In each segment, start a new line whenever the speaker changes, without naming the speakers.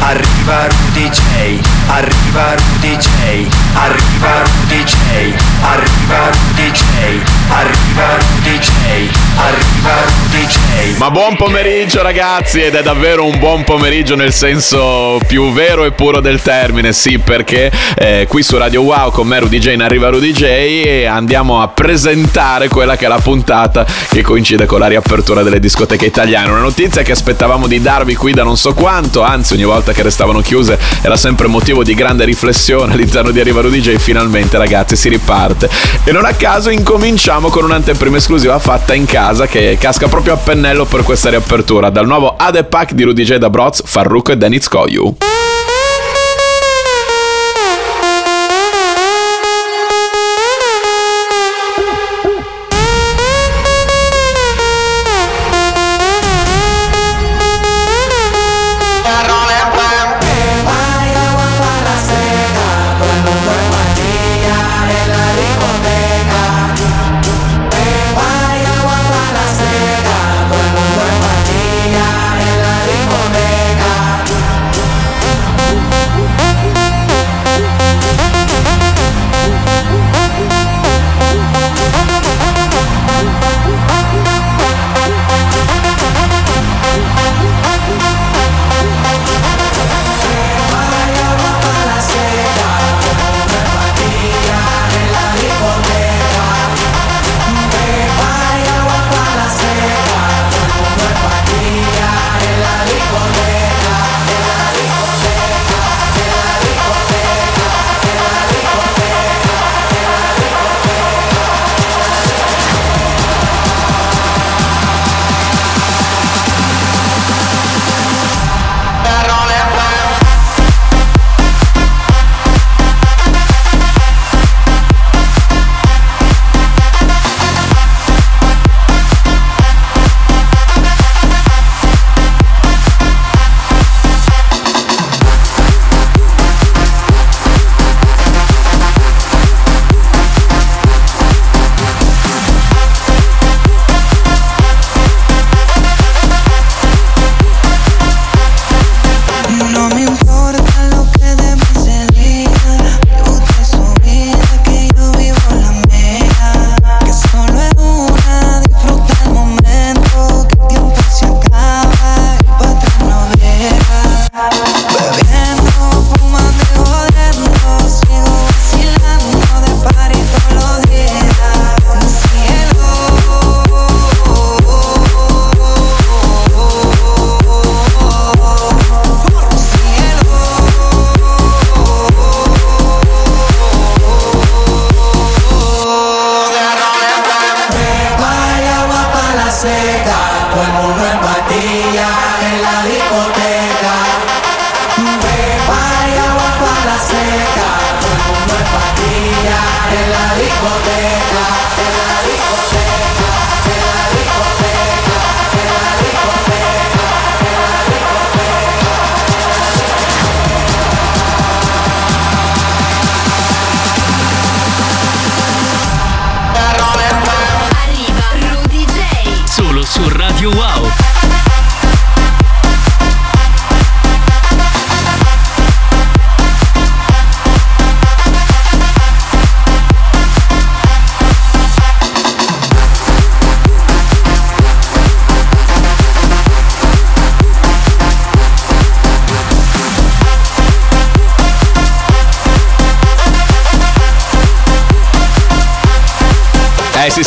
arriva Rudy J, arriva Rudy J, arriva Rudy J, arriva Rudy J, arriva Rudy J, arriva Rudy J.
Ma buon pomeriggio ragazzi ed è davvero un buon pomeriggio nel senso più vero e puro del termine, sì perché eh, qui su Radio Wow con me Rudy J in arriva Rudy J e andiamo a presentare quella che è la puntata che coincide con la riapertura delle discoteche italiane. Una notizia che aspettavamo di darvi qui da non so quanto, anzi ogni volta che restavano chiuse era sempre motivo di grande riflessione all'interno di Arriva Rudy J. Finalmente ragazzi si riparte. E non a caso incominciamo con un'anteprima esclusiva fatta in casa che casca proprio a pennello per questa riapertura dal nuovo Ade Pack di Rudy J da Broz, Farruk e Denitz Koyu.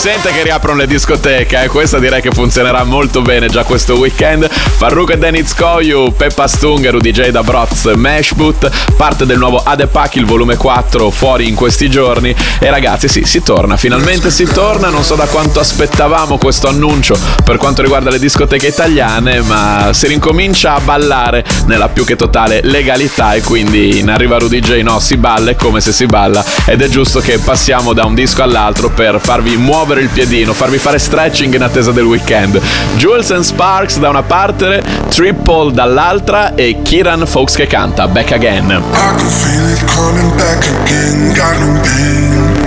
Eh, si sente che riaprono le discoteche e questa direi che funzionerà molto bene già questo weekend. Farruk e Deniz Koyu, Peppa Stung, Rudy J da Broz, Mashboot, parte del nuovo Adepak, il volume 4, fuori in questi giorni. E ragazzi, sì, si torna, finalmente si torna. Non so da quanto aspettavamo questo annuncio per quanto riguarda le discoteche italiane, ma si rincomincia a ballare nella più che totale legalità e quindi in arriva Rudy J, no, si balla, è come se si balla ed è giusto che passiamo da un disco all'altro per farvi muovere il piedino, farvi fare stretching in attesa del weekend. Jules and Sparks da una parte, Triple dall'altra e Kieran Fox che canta Back Again.
I can feel it coming back again. Got no pain.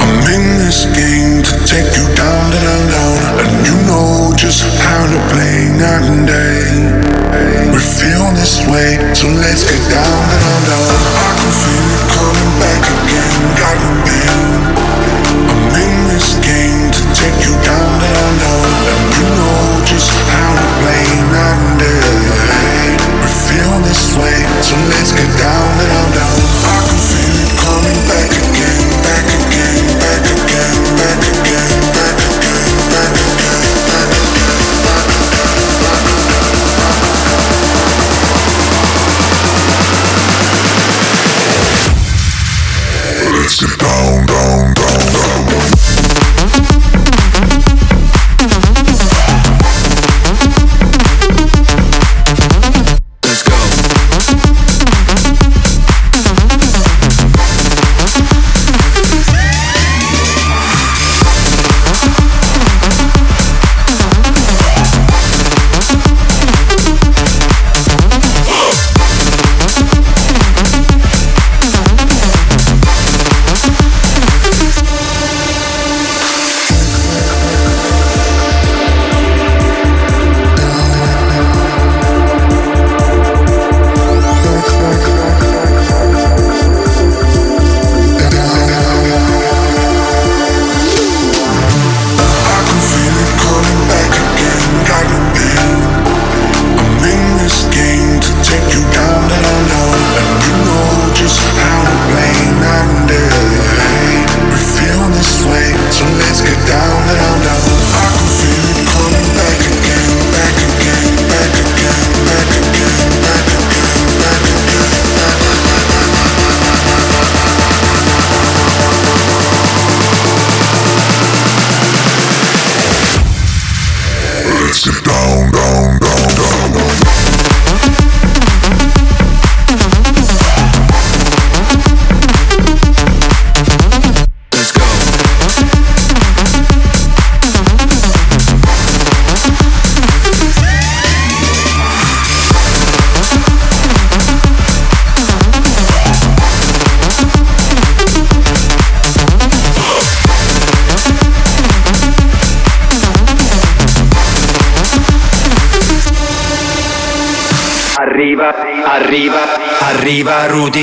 I'm in this game to take you down, down, down. And you
and day. We feel this way, so let's get down, down, down. I can feel it coming back again. Got no pain. I'm in to take you down, down, down. Know just how to play day. We feel this way, so let's get down, down, down. I can feel it coming back again, back again, back again, back again, back again, back again. Let's get down, down, down.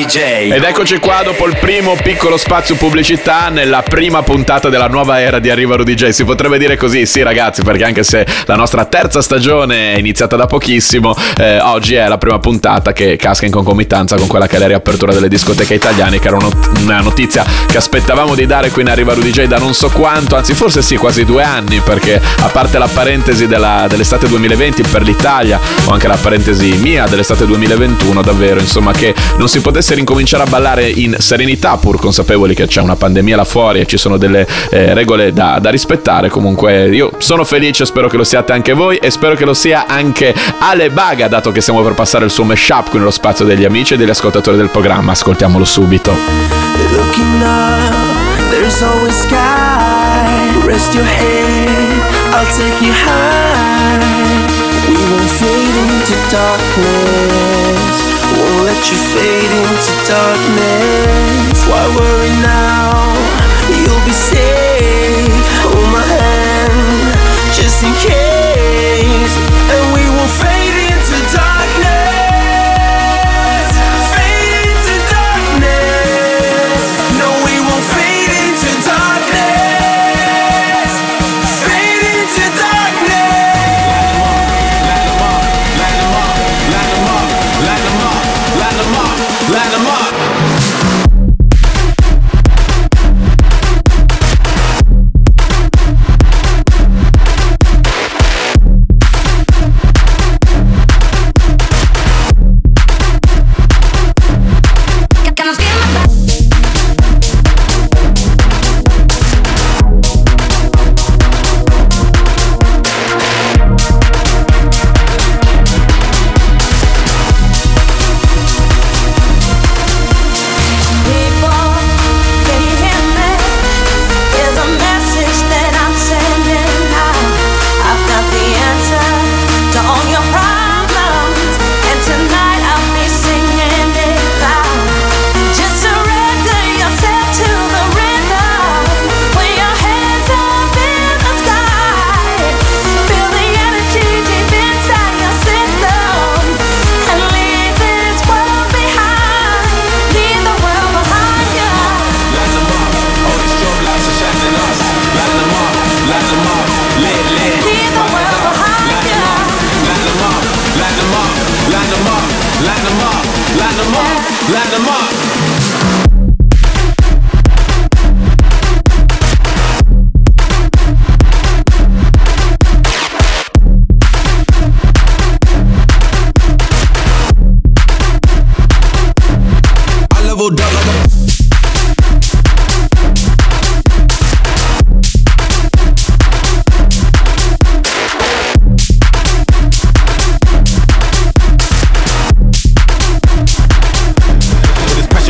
Arriva Rudy J.
Ed eccoci qua dopo il primo piccolo spazio pubblicità nella prima puntata della nuova era di Arriva Rudy J. Si potrebbe dire così, sì ragazzi, perché anche se la nostra terza stagione è iniziata da pochissimo, eh, oggi è la prima puntata che casca in concomitanza con quella che è la riapertura delle discoteche italiane, che era una notizia che aspettavamo di dare qui in Arriva Rudy J da non so quanto, anzi forse sì, quasi due anni, perché a parte la parentesi della- dell'estate 2020 per l'Italia, o anche la parentesi mia dell'estate 2021, davvero, insomma, che non si potesse ricominciare a ballare in serenità, pur consapevoli che c'è una pandemia là fuori e ci sono delle eh, regole da, da rispettare. Comunque, io sono felice, spero che lo siate anche voi e spero che lo sia anche Ale Baga, dato che stiamo per passare il suo mashup qui nello spazio degli amici e degli ascoltatori del programma. Ascoltiamolo subito.
Looking. Rest your head, I'll take you high. We won't fade into darkness. Let you fade into darkness. Why worry now? You'll be safe. Hold my hand, just in case.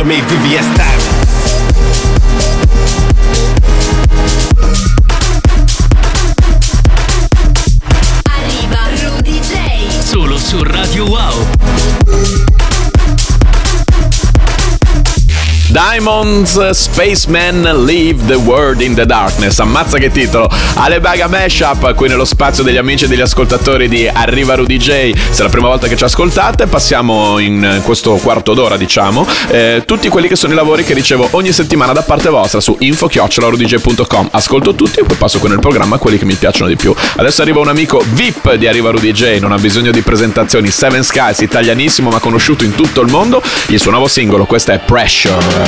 me VVS style.
Diamonds Spaceman Leave the World in the Darkness. Ammazza che titolo! Alebaga Mashup qui nello spazio degli amici e degli ascoltatori di Arriva Rudy J. Se è la prima volta che ci ascoltate, passiamo in questo quarto d'ora, diciamo, eh, tutti quelli che sono i lavori che ricevo ogni settimana da parte vostra su info-rudj.com. Ascolto tutti e poi passo con il programma quelli che mi piacciono di più. Adesso arriva un amico VIP di Arriva Rudy J, non ha bisogno di presentazioni. Seven Skies, italianissimo ma conosciuto in tutto il mondo. Il suo nuovo singolo, questo è Pressure.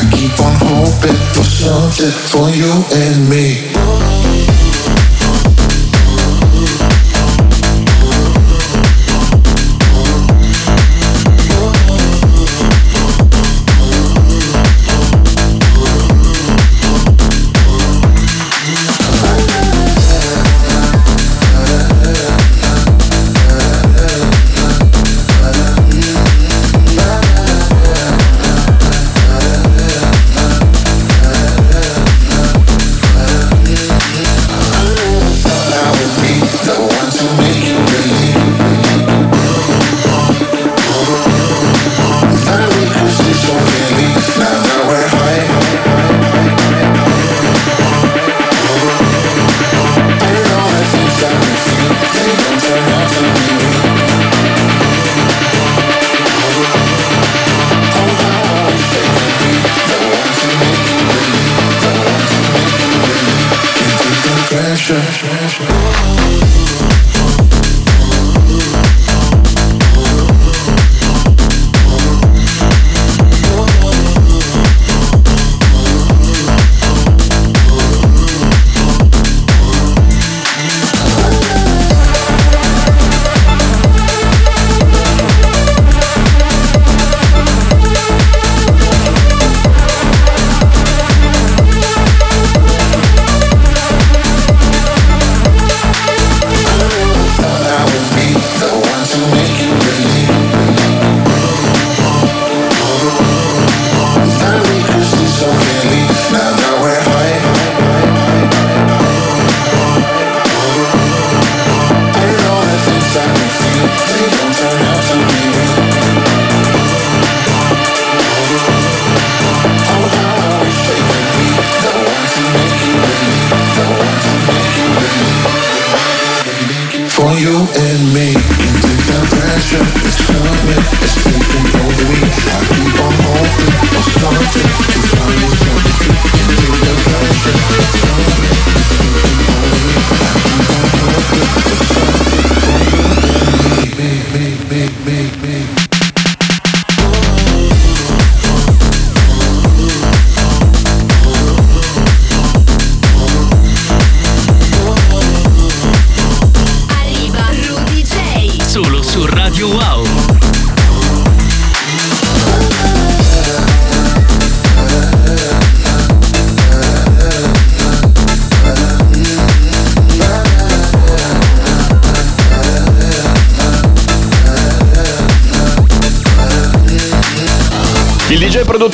I keep on hoping for something for you and me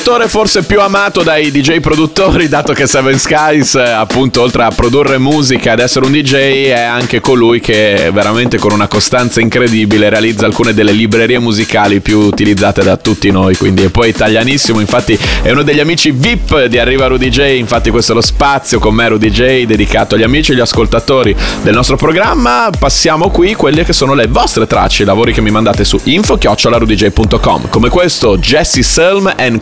Produttore forse più amato dai DJ produttori, dato che Seven Skies, eh, appunto, oltre a produrre musica ed essere un DJ, è anche colui che veramente con una costanza incredibile realizza alcune delle librerie musicali più utilizzate da tutti noi. Quindi è poi italianissimo, infatti è uno degli amici VIP di Arriva Rudy J. Infatti questo è lo spazio con me Rudy J dedicato agli amici e agli ascoltatori del nostro programma. Passiamo qui quelle che sono le vostre tracce, i lavori che mi mandate su info-rudj.com. Come questo Jesse Selm and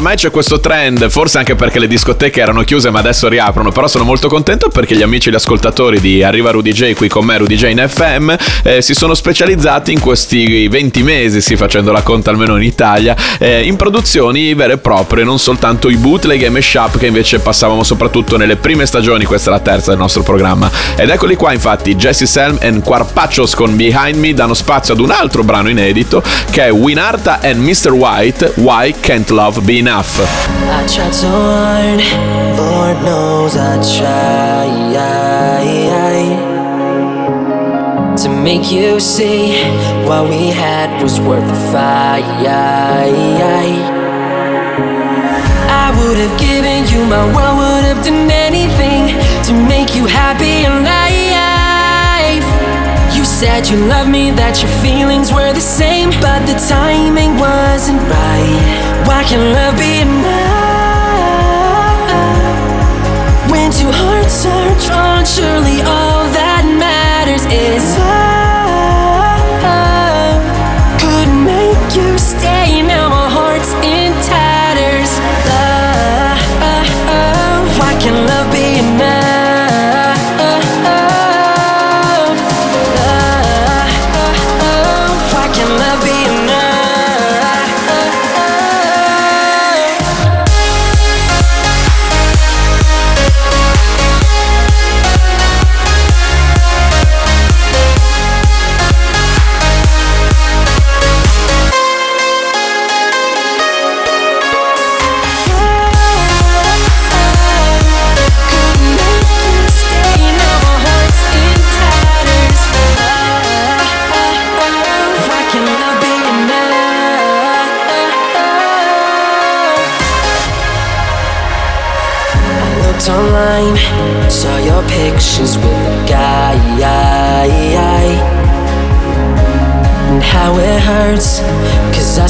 oramai c'è questo trend, forse anche perché le discoteche erano chiuse ma adesso riaprono, però sono molto contento perché gli amici e gli ascoltatori di Arriva Rudy J qui con me, Rudy J in FM, eh, si sono specializzati in questi 20 mesi, sì, facendo la conta almeno in Italia, eh, in produzioni vere e proprie, non soltanto i bootleg e mashup che invece passavamo soprattutto nelle prime stagioni, questa è la terza del nostro programma. Ed eccoli qua infatti, Jesse Selm e Quarpachos con Behind Me danno spazio ad un altro brano inedito che è Winarta and Mr. White, Why Can't Love Be Enough?
I tried so hard, Lord knows I tried to make you see what we had was worth the fight. I would have given you my world, would have done anything to make you happy life. You said you loved me, that your feelings were the same, but the timing wasn't right. Why can love be enough? When two hearts are drawn, surely all that matters is love.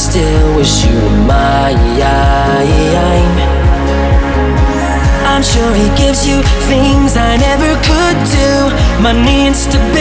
Still wish you were mine. I'm sure he gives you things I never could do, money and stability.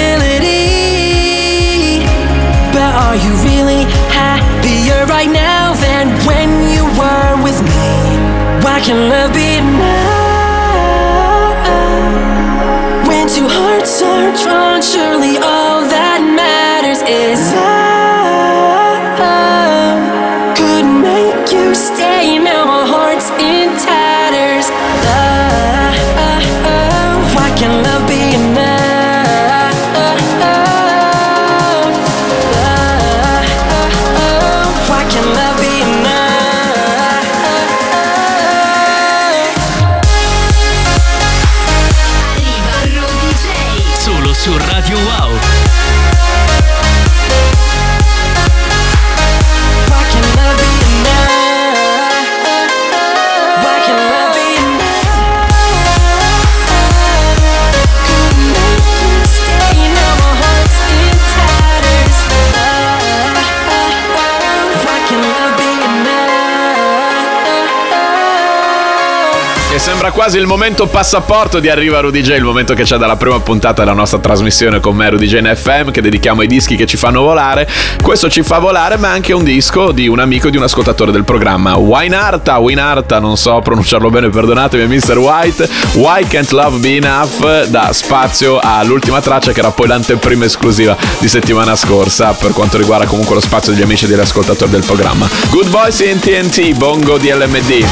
Quasi il momento passaporto di Arriva Rudy J, il momento che c'è dalla prima puntata della nostra trasmissione con me Rudy J in FM, che dedichiamo ai dischi che ci fanno volare. Questo ci fa volare, ma anche un disco di un amico e di un ascoltatore del programma. Winarta, Winarta, non so pronunciarlo bene, perdonatemi, Mr. White. Why Can't Love Be Enough? Da spazio all'ultima traccia che era poi l'anteprima esclusiva di settimana scorsa per quanto riguarda comunque lo spazio degli amici e degli ascoltatori del programma. Good Boys in TNT, Bongo di LMD.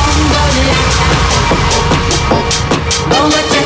Bongo cha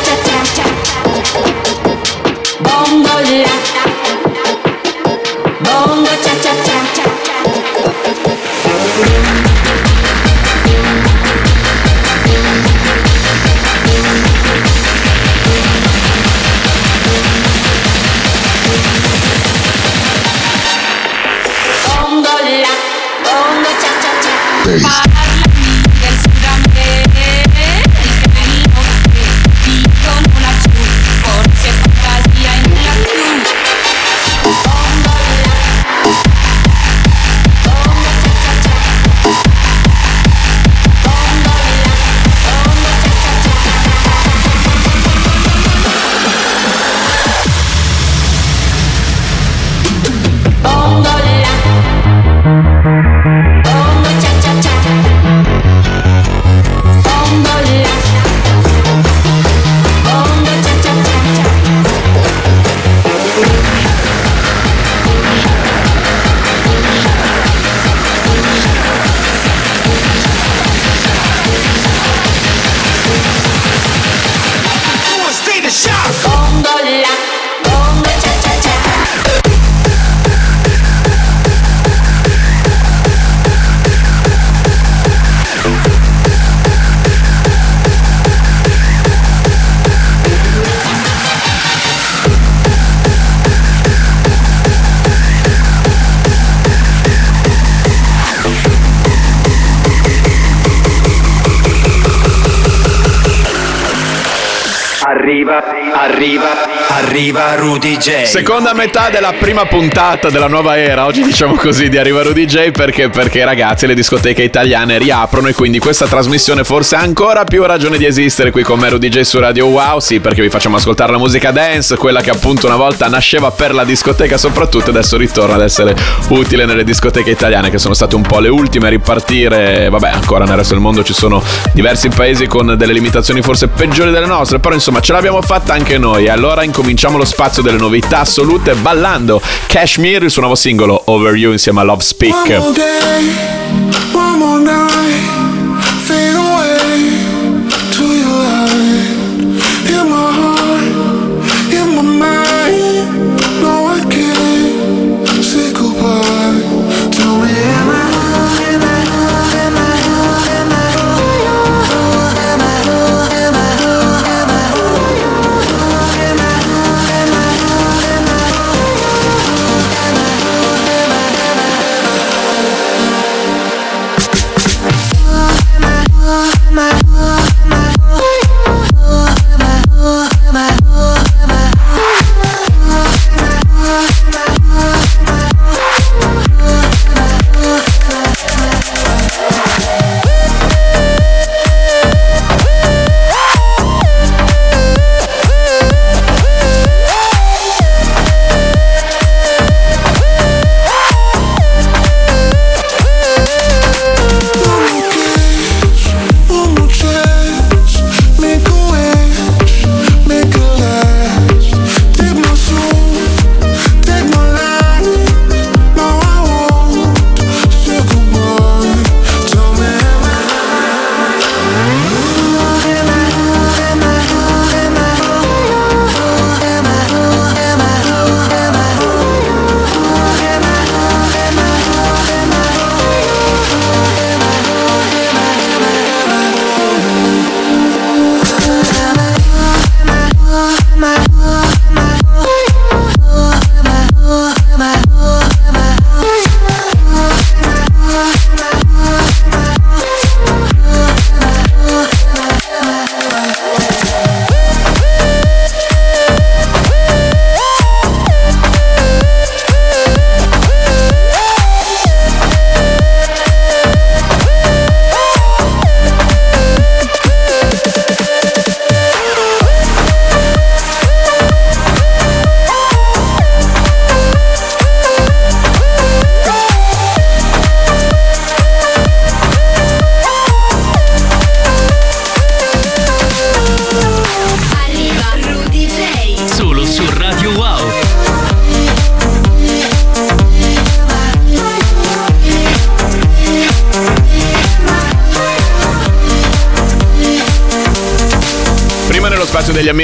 arriva Rudy J.
Seconda metà della prima puntata della nuova era, oggi diciamo così, di Arriva Rudy J perché, perché ragazzi le discoteche italiane riaprono e quindi questa trasmissione forse ha ancora più ragione di esistere qui con me Rudy J su Radio Wow, sì perché vi facciamo ascoltare la musica dance, quella che appunto una volta nasceva per la discoteca soprattutto adesso ritorna ad essere utile nelle discoteche italiane che sono state un po' le ultime a ripartire, vabbè ancora nel resto del mondo ci sono diversi paesi con delle limitazioni forse peggiori delle nostre, però insomma ce l'abbiamo fatta anche noi. Allora incominciamo lo spazio delle novità assolute ballando Cashmere, il suo nuovo singolo Over You insieme a Love Speak.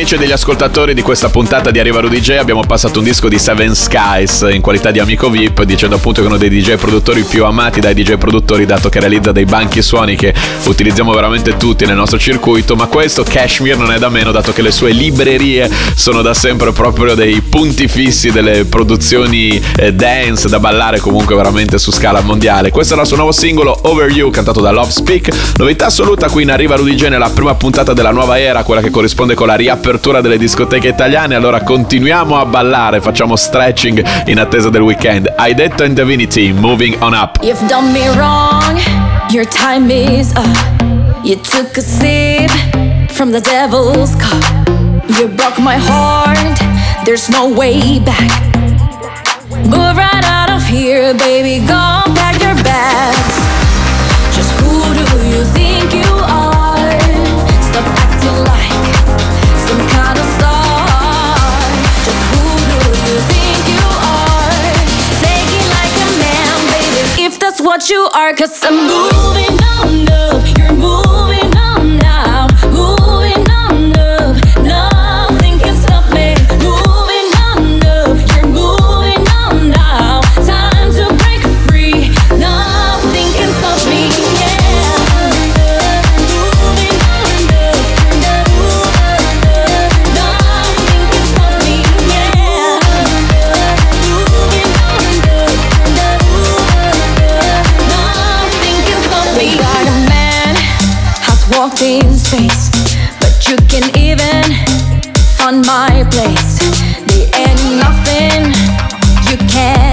Spazio degli ascoltatori di questa puntata di Arriva Rudy J abbiamo passato un disco di Seven Skies in qualità di amico VIP dicendo appunto che è uno dei DJ produttori più amati dai DJ produttori dato che realizza dei banchi suoni che utilizziamo veramente tutti nel nostro circuito ma questo Cashmere non è da meno dato che le sue librerie sono da sempre proprio dei punti fissi delle produzioni eh, dance da ballare comunque veramente su scala mondiale. Questo è il suo nuovo singolo Over You cantato da Love Speak. Novità assoluta qui in Arriva Rudy J nella prima puntata della nuova era quella che corrisponde con la riapertura delle discoteche italiane allora continuiamo a ballare facciamo stretching in attesa del weekend hai detto in Divinity moving on up
You've done me wrong, your time is up. You took a sip from the devil's cup. You broke my heart, there's no way back. Move right out of here, baby, go pack your bags. You are. Cause I'm moving on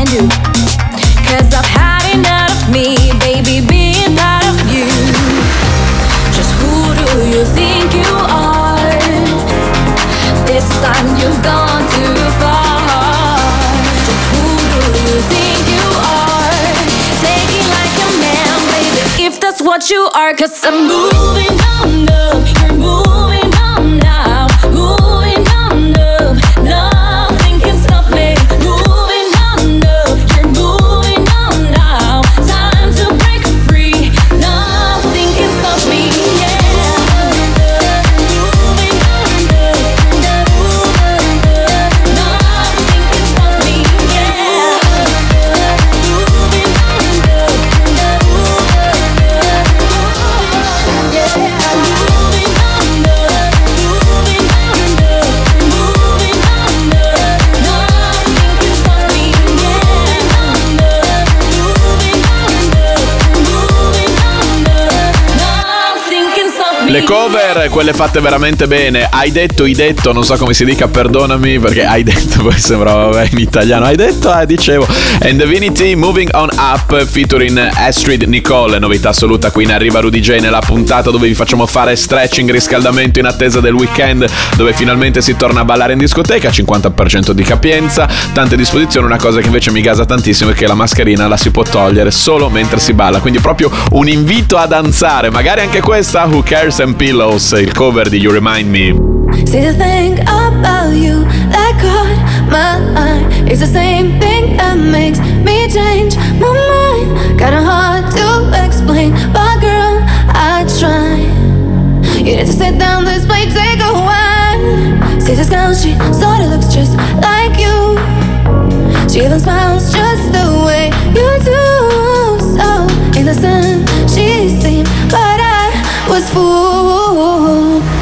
Cause I've had enough of me, baby, being part of you. Just who do you think you are? This time you've gone too far. Just who do you think you are? Take it like a man, baby, if that's what you are. Cause I'm moving on up,
Le cover, quelle fatte veramente bene. Hai detto, hai detto, non so come si dica, perdonami perché hai detto, poi sembrava vabbè, in italiano. Hai detto, ah, dicevo. And Divinity Moving On Up featuring Astrid Nicole, novità assoluta qui in Arriva Rudy J nella puntata dove vi facciamo fare stretching, riscaldamento in attesa del weekend dove finalmente si torna a ballare in discoteca, 50% di capienza, tante disposizioni, una cosa che invece mi gasa tantissimo è che la mascherina la si può togliere solo mentre si balla, quindi proprio un invito a danzare, magari anche questa Who Cares and Pillows, il cover di You Remind Me.
See the thing about you that caught my eye. It's the same thing that makes me change my mind. Kinda hard to explain, but girl, I try. You need to sit down, this might take a while. See this girl, she sorta looks just like you. She even smiles just the way you do. So innocent she I was fooled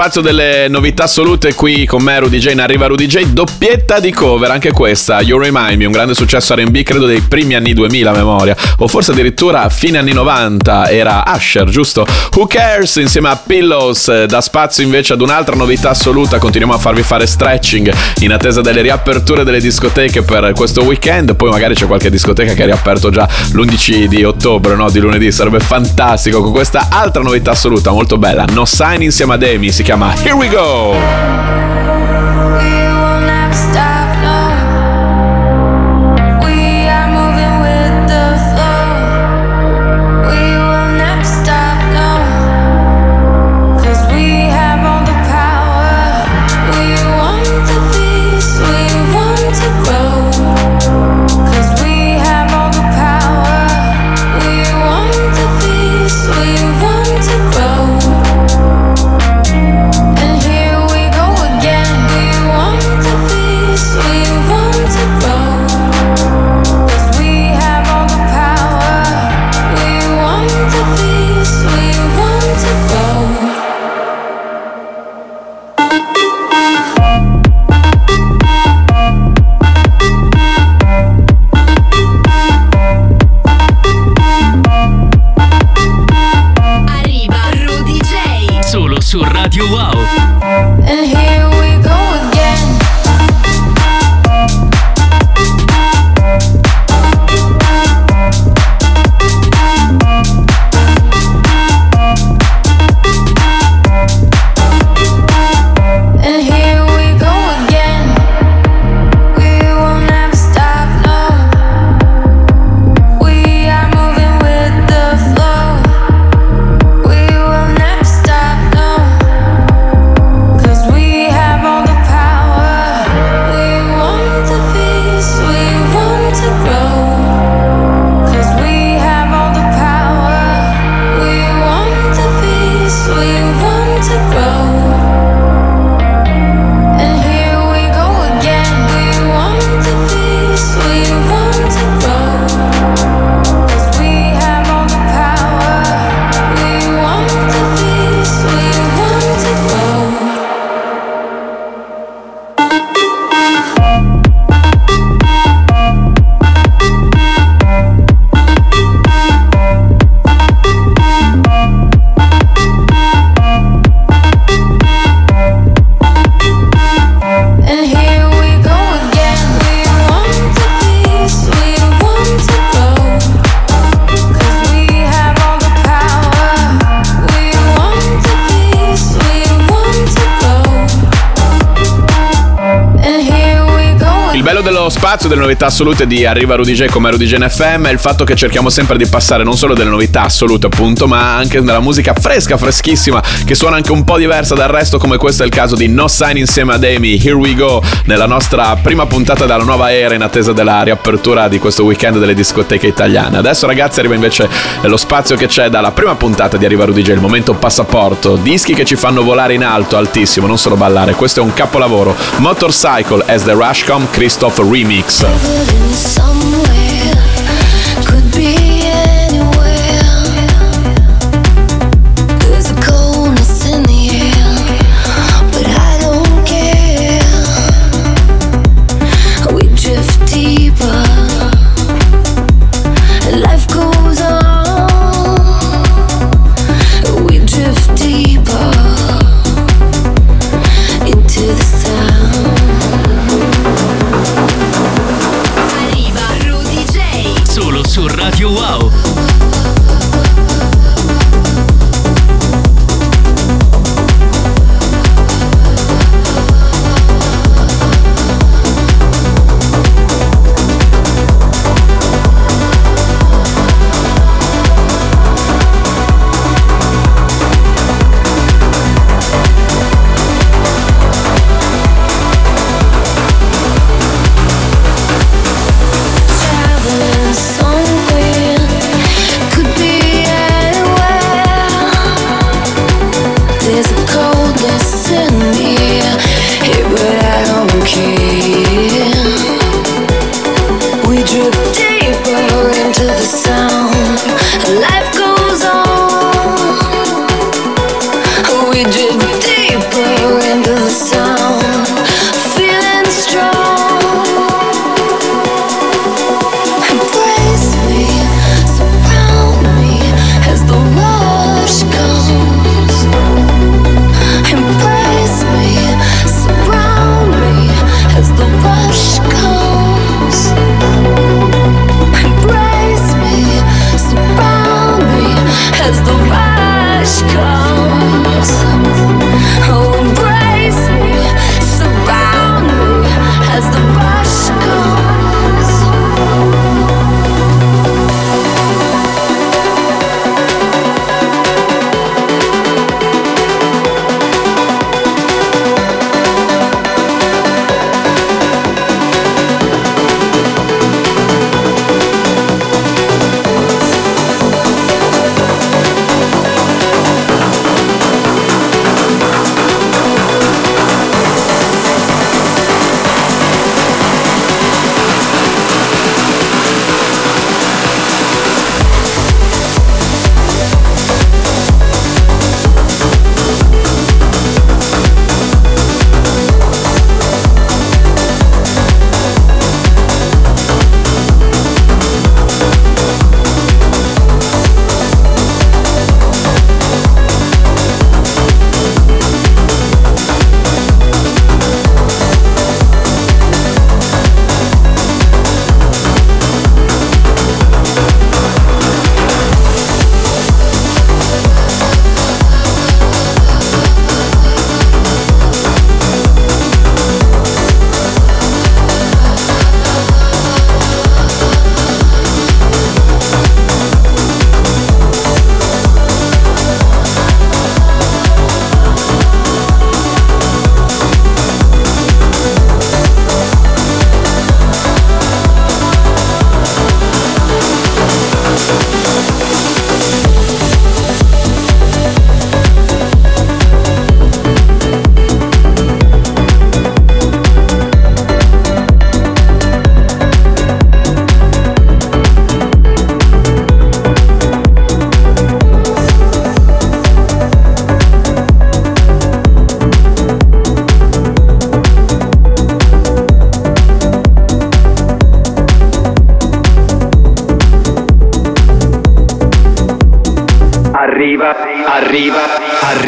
spazio delle novità assolute qui con me Rudy J in arriva Rudy J doppietta di cover anche questa. You Remind Me un grande successo R&B credo dei primi anni 2000 a memoria. O forse addirittura fine anni 90 era Usher giusto? Who Cares? Insieme a Pillows eh, da spazio invece ad un'altra novità assoluta. Continuiamo a farvi fare stretching in attesa delle riaperture delle discoteche per questo weekend. Poi magari c'è qualche discoteca che ha riaperto già l'11 di ottobre no? Di lunedì. Sarebbe fantastico con questa altra novità assoluta molto bella. No Sign insieme ad Amy si chiama Here We Go spazio, delle novità assolute di Arriva Rudy J come Rudy J FM è il fatto che cerchiamo sempre di passare non solo delle novità assolute appunto, ma anche della musica fresca, freschissima, che suona anche un po' diversa dal resto, come questo è il caso di No Sign insieme ad Amy, Here We Go, nella nostra prima puntata della nuova era in attesa della riapertura di questo weekend delle discoteche italiane. Adesso ragazzi arriva invece lo spazio che c'è dalla prima puntata di Arriva Rudy J, il momento passaporto, dischi che ci fanno volare in alto, altissimo, non solo ballare, questo è un capolavoro. Motorcycle as the Rushcom Christoph Remix.
миксов.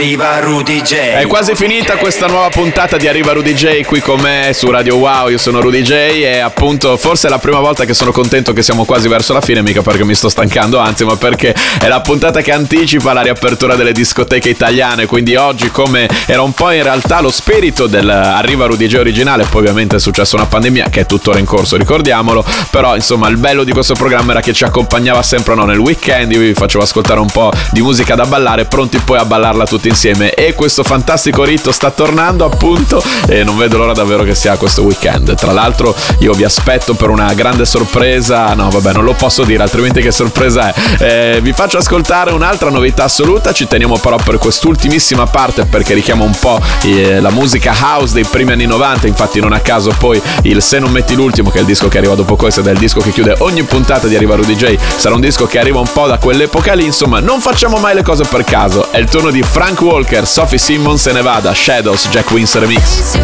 Arriva
Rudy J.
È quasi finita questa nuova puntata di Arriva Rudy J qui con me su Radio Wow, io sono Rudy J e appunto forse è la prima volta che sono contento che siamo quasi verso la fine, mica perché mi sto stancando, anzi ma perché è la puntata che anticipa la riapertura delle discoteche italiane, quindi oggi come era un po' in realtà lo spirito del Arriva Rudy J originale, poi ovviamente è successa una pandemia che è tuttora in corso, ricordiamolo, però insomma il bello di questo programma era che ci accompagnava sempre no, nel weekend, io vi facevo ascoltare un po' di musica da ballare, pronti poi a ballarla tutti insieme e questo fantastico rito sta tornando appunto e non vedo l'ora davvero che sia questo weekend. Tra l'altro io vi aspetto per una grande sorpresa, no vabbè non lo posso dire altrimenti che sorpresa è. Eh, vi faccio ascoltare un'altra novità assoluta, ci teniamo però per quest'ultimissima parte perché richiama un po' eh, la musica house dei primi anni 90, infatti non a caso poi il Se non metti l'ultimo che è il disco che arriva dopo questo ed è il disco che chiude ogni puntata di Arriva Rudy J, sarà un disco che arriva un po' da quell'epoca lì, insomma non facciamo mai le cose per caso, è il turno di Frank Walker, Sophie Simmons e Nevada, Shadows, Jack Wins Remix.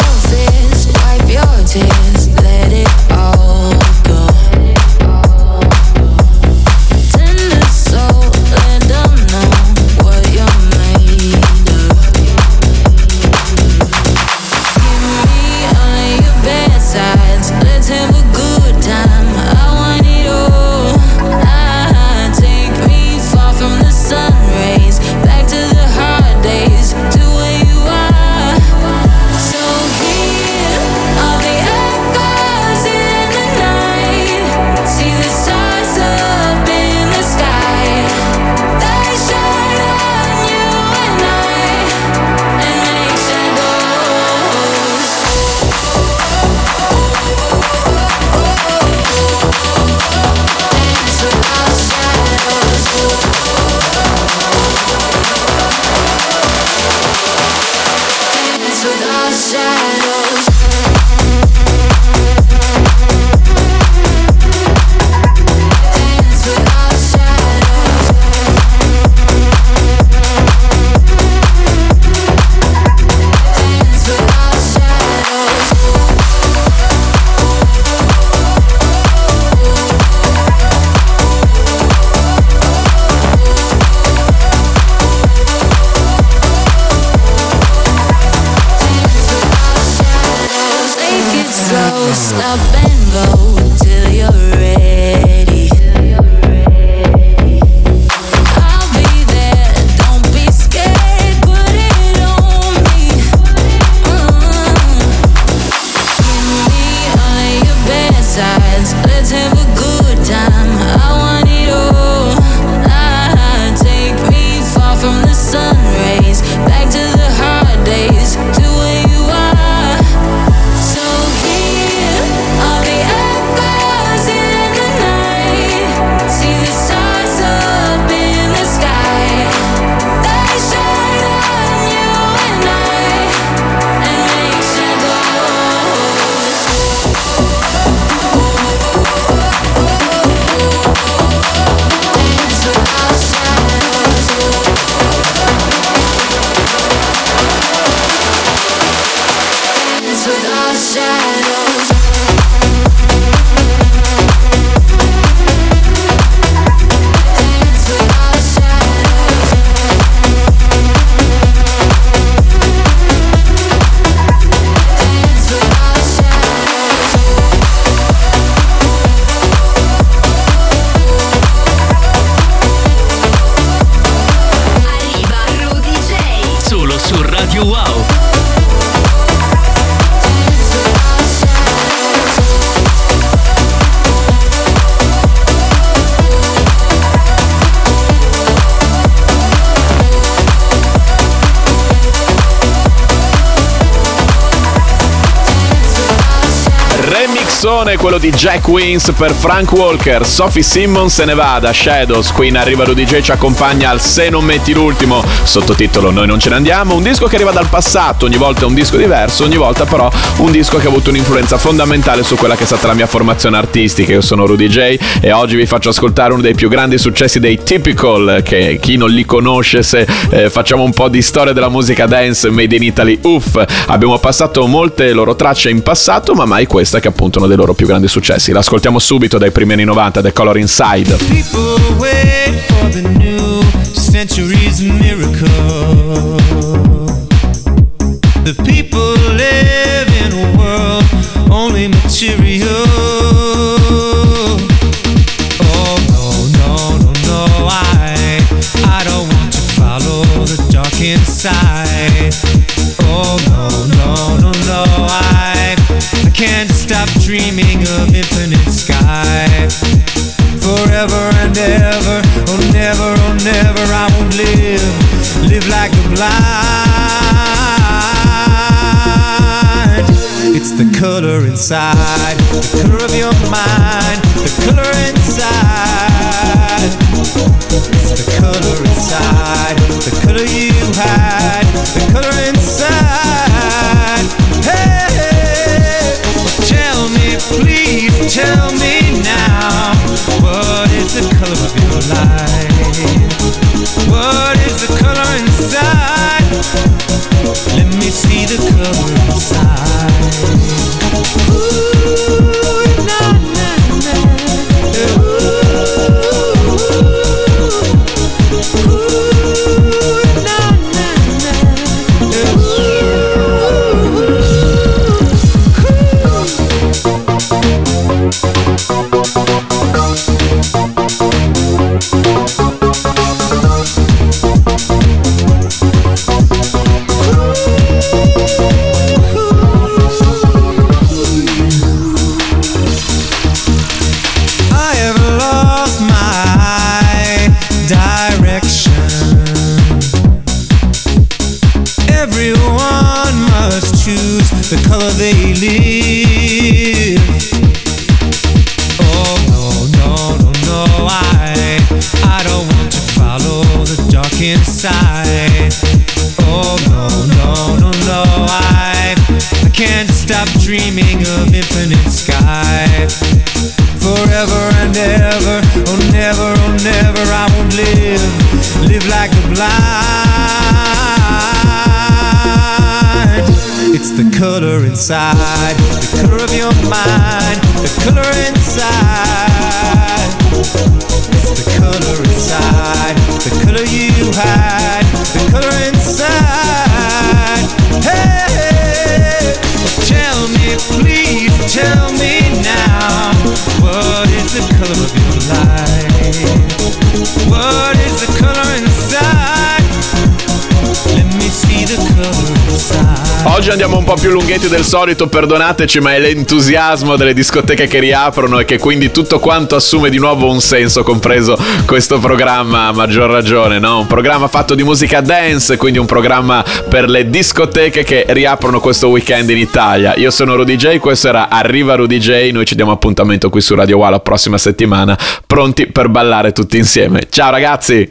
So,
Remixone quello di Jack Wins per Frank Walker, Sophie Simmons e Nevada, Shadows, qui in arriva Rudy J ci accompagna al Se non metti l'ultimo, sottotitolo Noi non ce ne andiamo, un disco che arriva dal passato, ogni volta è un disco diverso, ogni volta però un disco che ha avuto un'influenza fondamentale su quella che è stata la mia formazione artistica, io sono Rudy J e oggi vi faccio ascoltare uno dei più grandi successi dei Typical, che chi non li conosce se eh, facciamo un po' di storia della musica dance made in Italy, uff, abbiamo passato molte loro tracce in passato, ma mai questa che è appunto uno dei loro loro più grandi successi. L'ascoltiamo subito dai primi anni 90, The Color Inside.
People wait for the new century. inside. side.
Oggi andiamo un po' più lunghetti del solito, perdonateci, ma è l'entusiasmo delle discoteche che riaprono e che quindi tutto quanto assume di nuovo un senso, compreso questo programma a maggior ragione, no? Un programma fatto di musica dance, quindi un programma per le discoteche che riaprono questo weekend in Italia. Io sono Rudy J, questo era Arriva Rudy J, noi ci diamo appuntamento qui su Radio Wow la prossima settimana, pronti per ballare tutti insieme. Ciao ragazzi!